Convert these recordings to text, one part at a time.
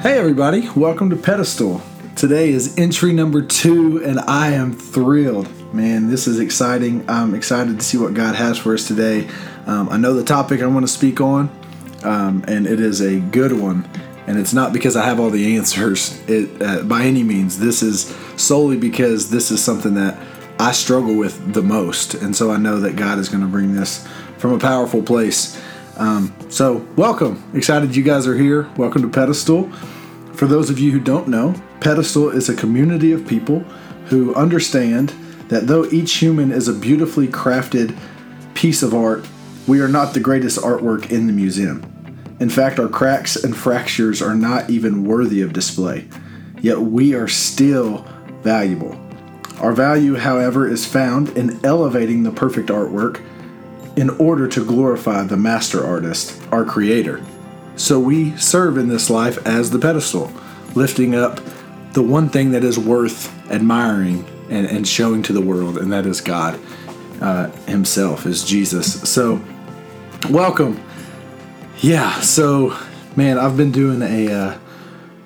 Hey, everybody, welcome to Pedestal. Today is entry number two, and I am thrilled. Man, this is exciting. I'm excited to see what God has for us today. Um, I know the topic I want to speak on, um, and it is a good one. And it's not because I have all the answers it, uh, by any means. This is solely because this is something that I struggle with the most. And so I know that God is going to bring this from a powerful place. Um, so, welcome. Excited you guys are here. Welcome to Pedestal. For those of you who don't know, Pedestal is a community of people who understand that though each human is a beautifully crafted piece of art, we are not the greatest artwork in the museum. In fact, our cracks and fractures are not even worthy of display, yet we are still valuable. Our value, however, is found in elevating the perfect artwork in order to glorify the master artist, our creator. So we serve in this life as the pedestal, lifting up the one thing that is worth admiring and, and showing to the world, and that is God uh, Himself, is Jesus. So, welcome. Yeah, so man, I've been doing a uh,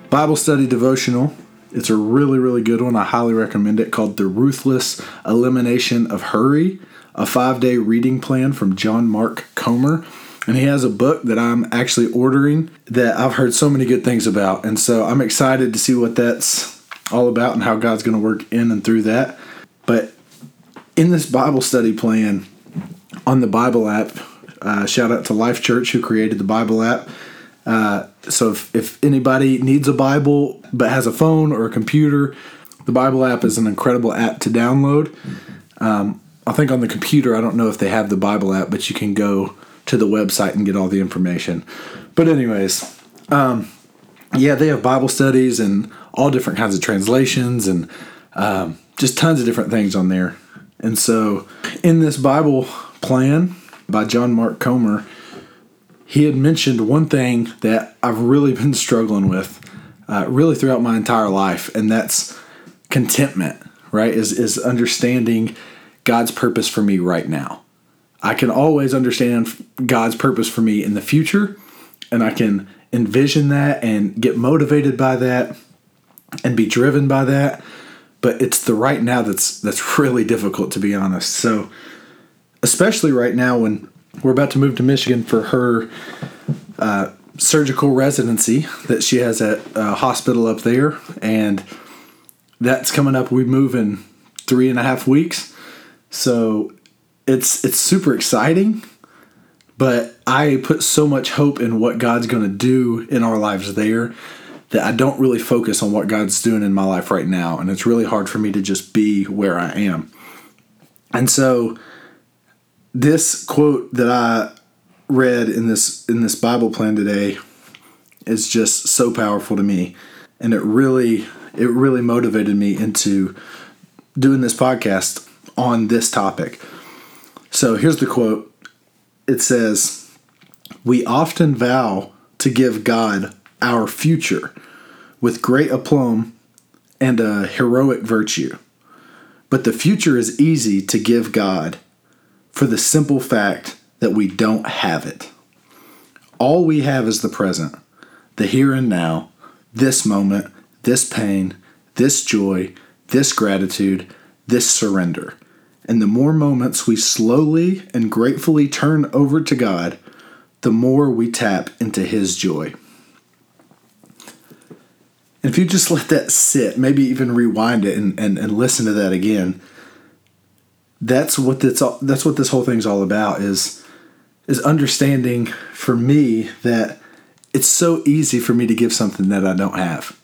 Bible study devotional. It's a really, really good one. I highly recommend it called The Ruthless Elimination of Hurry, a five day reading plan from John Mark Comer. And he has a book that I'm actually ordering that I've heard so many good things about. And so I'm excited to see what that's all about and how God's going to work in and through that. But in this Bible study plan on the Bible app, uh, shout out to Life Church who created the Bible app. Uh, so if, if anybody needs a Bible but has a phone or a computer, the Bible app is an incredible app to download. Um, I think on the computer, I don't know if they have the Bible app, but you can go to the website and get all the information. But, anyways, um, yeah, they have Bible studies and all different kinds of translations and um, just tons of different things on there. And so, in this Bible plan by John Mark Comer, he had mentioned one thing that I've really been struggling with, uh, really throughout my entire life, and that's contentment. Right? Is is understanding God's purpose for me right now. I can always understand God's purpose for me in the future, and I can envision that and get motivated by that and be driven by that. But it's the right now that's that's really difficult to be honest. So especially right now when we're about to move to Michigan for her uh, surgical residency that she has at a hospital up there, and that's coming up. We move in three and a half weeks, so it's it's super exciting, but I put so much hope in what God's going to do in our lives there that I don't really focus on what God's doing in my life right now, and it's really hard for me to just be where I am. And so this quote that I read in this in this Bible plan today is just so powerful to me and it really it really motivated me into doing this podcast on this topic. So here's the quote it says, We often vow to give God our future with great aplomb and a heroic virtue. But the future is easy to give God for the simple fact that we don't have it. All we have is the present, the here and now, this moment, this pain, this joy, this gratitude, this surrender. And the more moments we slowly and gratefully turn over to God, the more we tap into His joy. And if you just let that sit, maybe even rewind it and, and, and listen to that again, that's what this that's what this whole thing's all about is is understanding for me that it's so easy for me to give something that I don't have.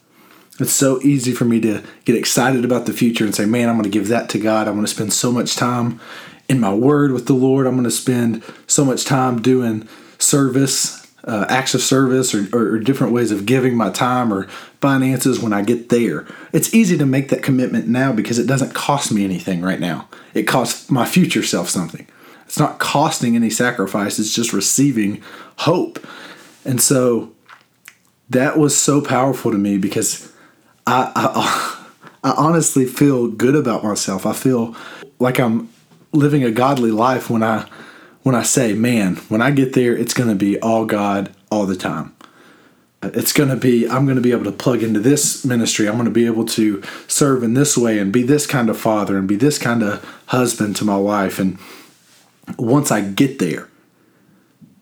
It's so easy for me to get excited about the future and say, man, I'm going to give that to God. I'm going to spend so much time in my word with the Lord. I'm going to spend so much time doing service, uh, acts of service, or, or, or different ways of giving my time or finances when I get there. It's easy to make that commitment now because it doesn't cost me anything right now. It costs my future self something. It's not costing any sacrifice, it's just receiving hope. And so that was so powerful to me because I, I, I honestly feel good about myself. I feel like I'm living a godly life when I when I say, man, when I get there, it's going to be all God all the time. it's going to be i'm going to be able to plug into this ministry i'm going to be able to serve in this way and be this kind of father and be this kind of husband to my wife and once i get there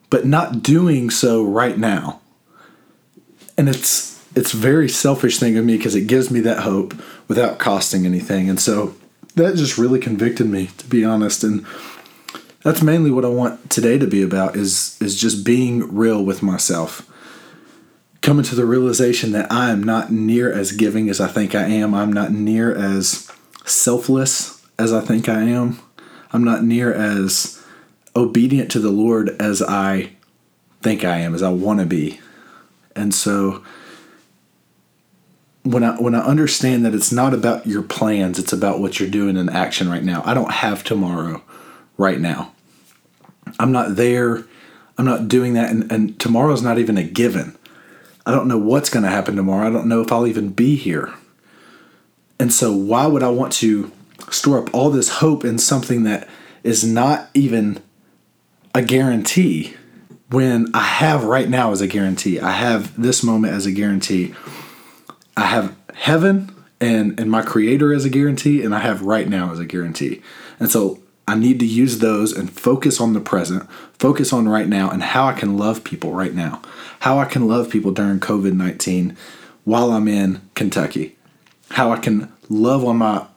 but not doing so right now and it's it's a very selfish thing of me because it gives me that hope without costing anything and so that just really convicted me to be honest and that's mainly what i want today to be about is is just being real with myself coming to the realization that I am not near as giving as I think I am. I'm not near as selfless as I think I am. I'm not near as obedient to the Lord as I think I am, as I want to be. And so when I when I understand that it's not about your plans, it's about what you're doing in action right now. I don't have tomorrow right now. I'm not there. I'm not doing that and, and tomorrow's not even a given. I don't know what's going to happen tomorrow. I don't know if I'll even be here. And so, why would I want to store up all this hope in something that is not even a guarantee when I have right now as a guarantee? I have this moment as a guarantee. I have heaven and, and my creator as a guarantee, and I have right now as a guarantee. And so, I need to use those and focus on the present, focus on right now, and how I can love people right now. How I can love people during COVID 19 while I'm in Kentucky. How I can love on my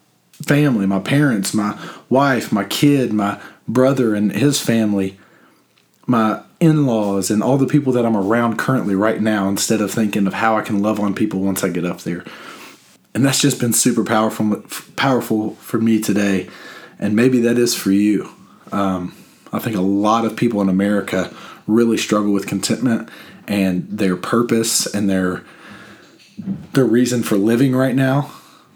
family, my parents, my wife, my kid, my brother and his family, my in laws, and all the people that I'm around currently right now instead of thinking of how I can love on people once I get up there. And that's just been super powerful, powerful for me today and maybe that is for you. Um, I think a lot of people in America really struggle with contentment and their purpose and their their reason for living right now.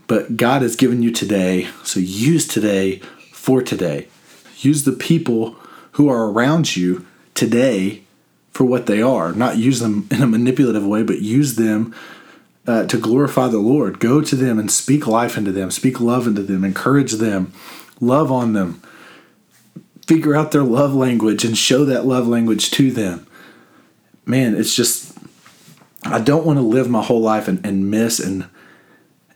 But God has given you today, so use today for today. Use the people who are around you today for what they are. Not use them in a manipulative way, but use them uh, to glorify the Lord. Go to them and speak life into them, speak love into them, encourage them, love on them, figure out their love language and show that love language to them. Man, it's just I don't want to live my whole life and, and miss and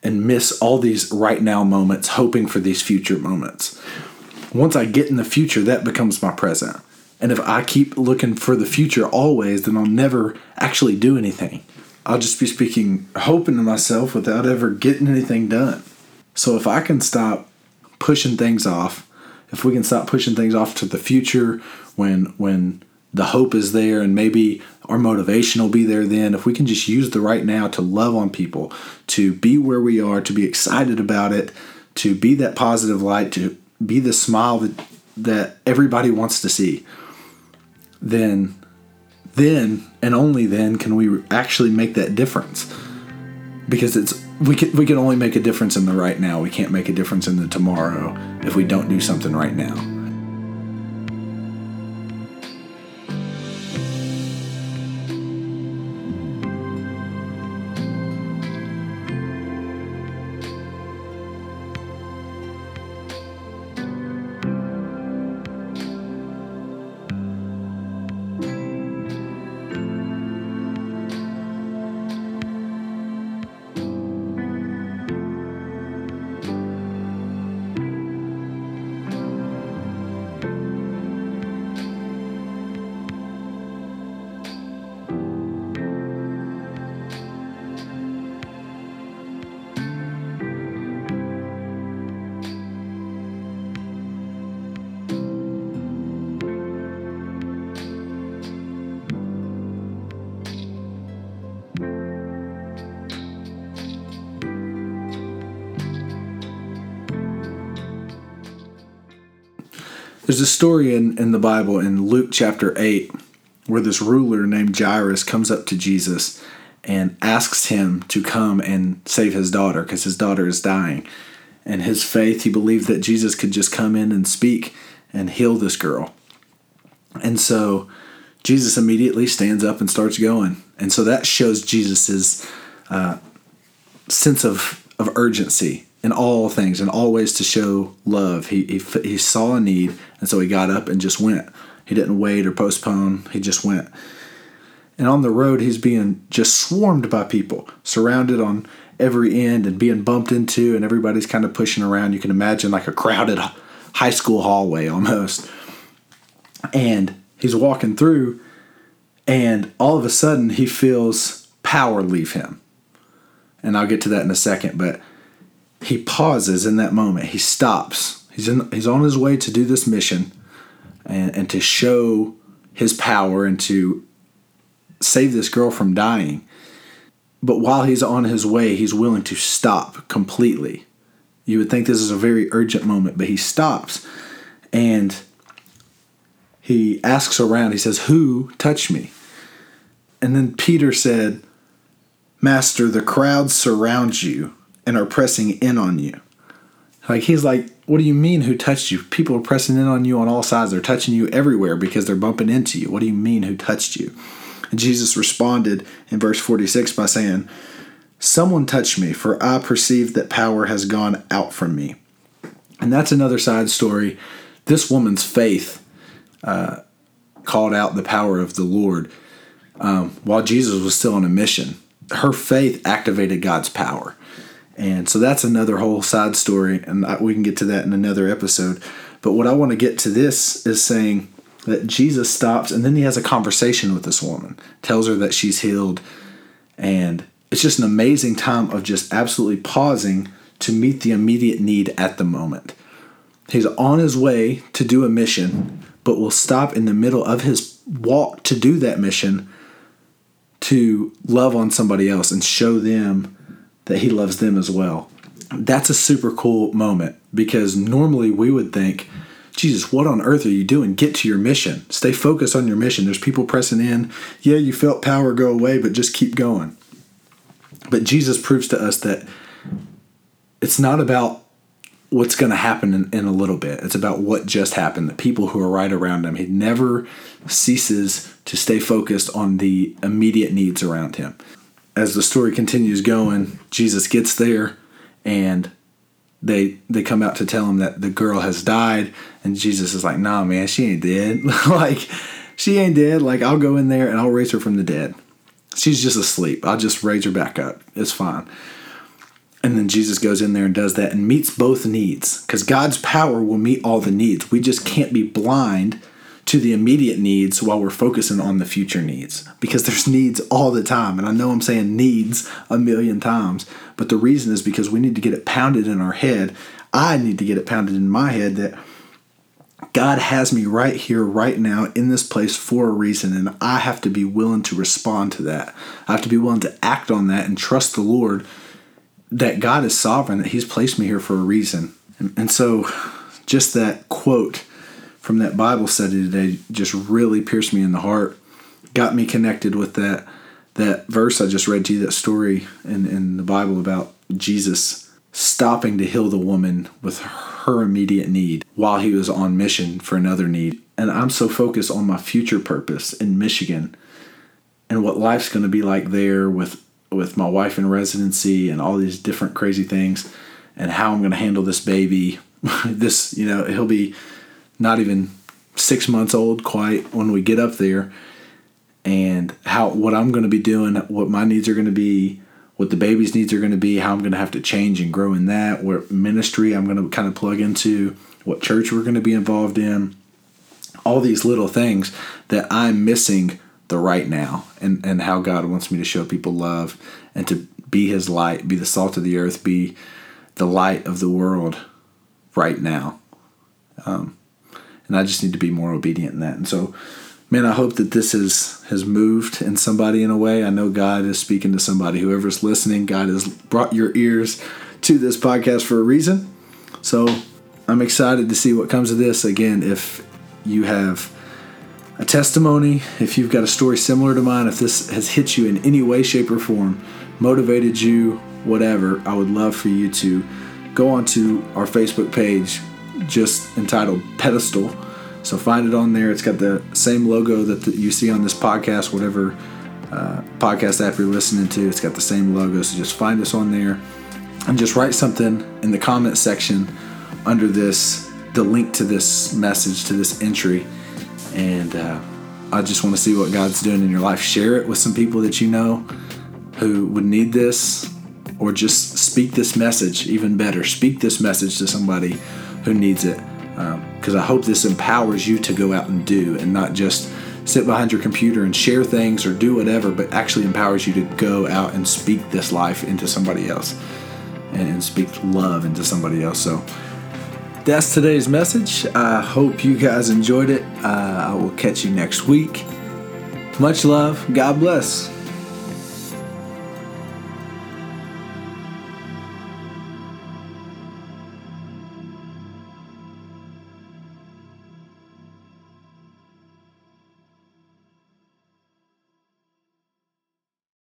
and miss all these right now moments, hoping for these future moments. Once I get in the future, that becomes my present. And if I keep looking for the future always, then I'll never actually do anything. I'll just be speaking hoping to myself without ever getting anything done. So if I can stop pushing things off, if we can stop pushing things off to the future when when the hope is there and maybe our motivation will be there then if we can just use the right now to love on people to be where we are to be excited about it to be that positive light to be the smile that that everybody wants to see then then and only then can we actually make that difference because it's we can we can only make a difference in the right now. We can't make a difference in the tomorrow if we don't do something right now. There's a story in, in the Bible in Luke chapter 8 where this ruler named Jairus comes up to Jesus and asks him to come and save his daughter because his daughter is dying. And his faith, he believed that Jesus could just come in and speak and heal this girl. And so Jesus immediately stands up and starts going. And so that shows Jesus's uh, sense of, of urgency in all things and always to show love. He, he, he saw a need, and so he got up and just went. He didn't wait or postpone, he just went. And on the road, he's being just swarmed by people, surrounded on every end and being bumped into, and everybody's kind of pushing around. You can imagine like a crowded high school hallway almost. And he's walking through, and all of a sudden, he feels power leave him. And I'll get to that in a second, but he pauses in that moment. He stops. He's in, he's on his way to do this mission and, and to show his power and to save this girl from dying. But while he's on his way, he's willing to stop completely. You would think this is a very urgent moment, but he stops and he asks around. He says, Who touched me? And then Peter said, Master, the crowd surrounds you and are pressing in on you. Like he's like, what do you mean who touched you? People are pressing in on you on all sides. They're touching you everywhere because they're bumping into you. What do you mean who touched you? And Jesus responded in verse 46 by saying, Someone touched me, for I perceive that power has gone out from me. And that's another side story. This woman's faith uh, called out the power of the Lord um, while Jesus was still on a mission. Her faith activated God's power. And so that's another whole side story, and we can get to that in another episode. But what I want to get to this is saying that Jesus stops and then he has a conversation with this woman, tells her that she's healed. And it's just an amazing time of just absolutely pausing to meet the immediate need at the moment. He's on his way to do a mission, but will stop in the middle of his walk to do that mission to love on somebody else and show them that he loves them as well. That's a super cool moment because normally we would think, Jesus, what on earth are you doing? Get to your mission. Stay focused on your mission. There's people pressing in. Yeah, you felt power go away, but just keep going. But Jesus proves to us that it's not about what's going to happen in, in, a little bit. It's about what just happened, the people who are right around him. He never ceases to stay focused on the immediate needs around him as the story continues going, Jesus gets there and they they come out to tell him that the girl has died and Jesus is like, "Nah, man, she ain't dead. like she ain't dead. Like I'll go in there and I'll raise her from the dead. She's just asleep. I'll just raise her back up. It's fine." And then Jesus goes in there and does that and meets both needs because God's power will meet all the needs. We just can't be blind to the immediate needs while we're focusing on the future needs. Because there's needs all the time and i know i'm saying needs a million times but the reason is because we need to get it pounded in our head. I need to get it pounded in my head that god has me right here right now in this place for a reason and i have to be willing to respond to that. I have to be willing to act on that and trust the lord that god is sovereign that he's placed me here for a reason. And, so just that quote from that Bible study today just really pierced me in the heart, got me connected with that that verse I just read to you, that story in, in the Bible about Jesus stopping to heal the woman with her immediate need while he was on mission for another need. And I'm so focused on my future purpose in Michigan and what life's going to be like there with with my wife in residency and all these different crazy things and how I'm going to handle this baby. this, you know, he'll be not even six months old quite when we get up there and how what I'm going to be doing, what my needs are going to be, what the baby's needs are going to be, how I'm going to have to change and grow in that, what ministry I'm going to kind of plug into, what church we're going to be involved in, all these little things that I'm missing the right now and, and how God wants me to show people love and to be his light, be the salt of the earth, be the light of the world right now. Um, and I just need to be more obedient in that. And so, man, I hope that this has has moved in somebody in a way. I know God is speaking to somebody. Whoever's listening, God has brought your ears to this podcast for a reason. So I'm excited to see what comes of this. Again, if you have a testimony, if you've got a story similar to mine, if this has hit you in any way, shape, or form, motivated you, whatever, I would love for you to go onto our Facebook page, just entitled Pedestal. So find it on there. It's got the same logo that the, you see on this podcast, whatever uh, podcast app you're listening to. It's got the same logo. So just find us on there and just write something in the comment section under this, the link to this message, to this entry. And uh, I just want to see what God's doing in your life. Share it with some people that you know who would need this, or just speak this message even better. Speak this message to somebody who needs it. Because um, I hope this empowers you to go out and do and not just sit behind your computer and share things or do whatever, but actually empowers you to go out and speak this life into somebody else and speak love into somebody else. So that's today's message. I hope you guys enjoyed it. Uh, I will catch you next week. Much love. God bless.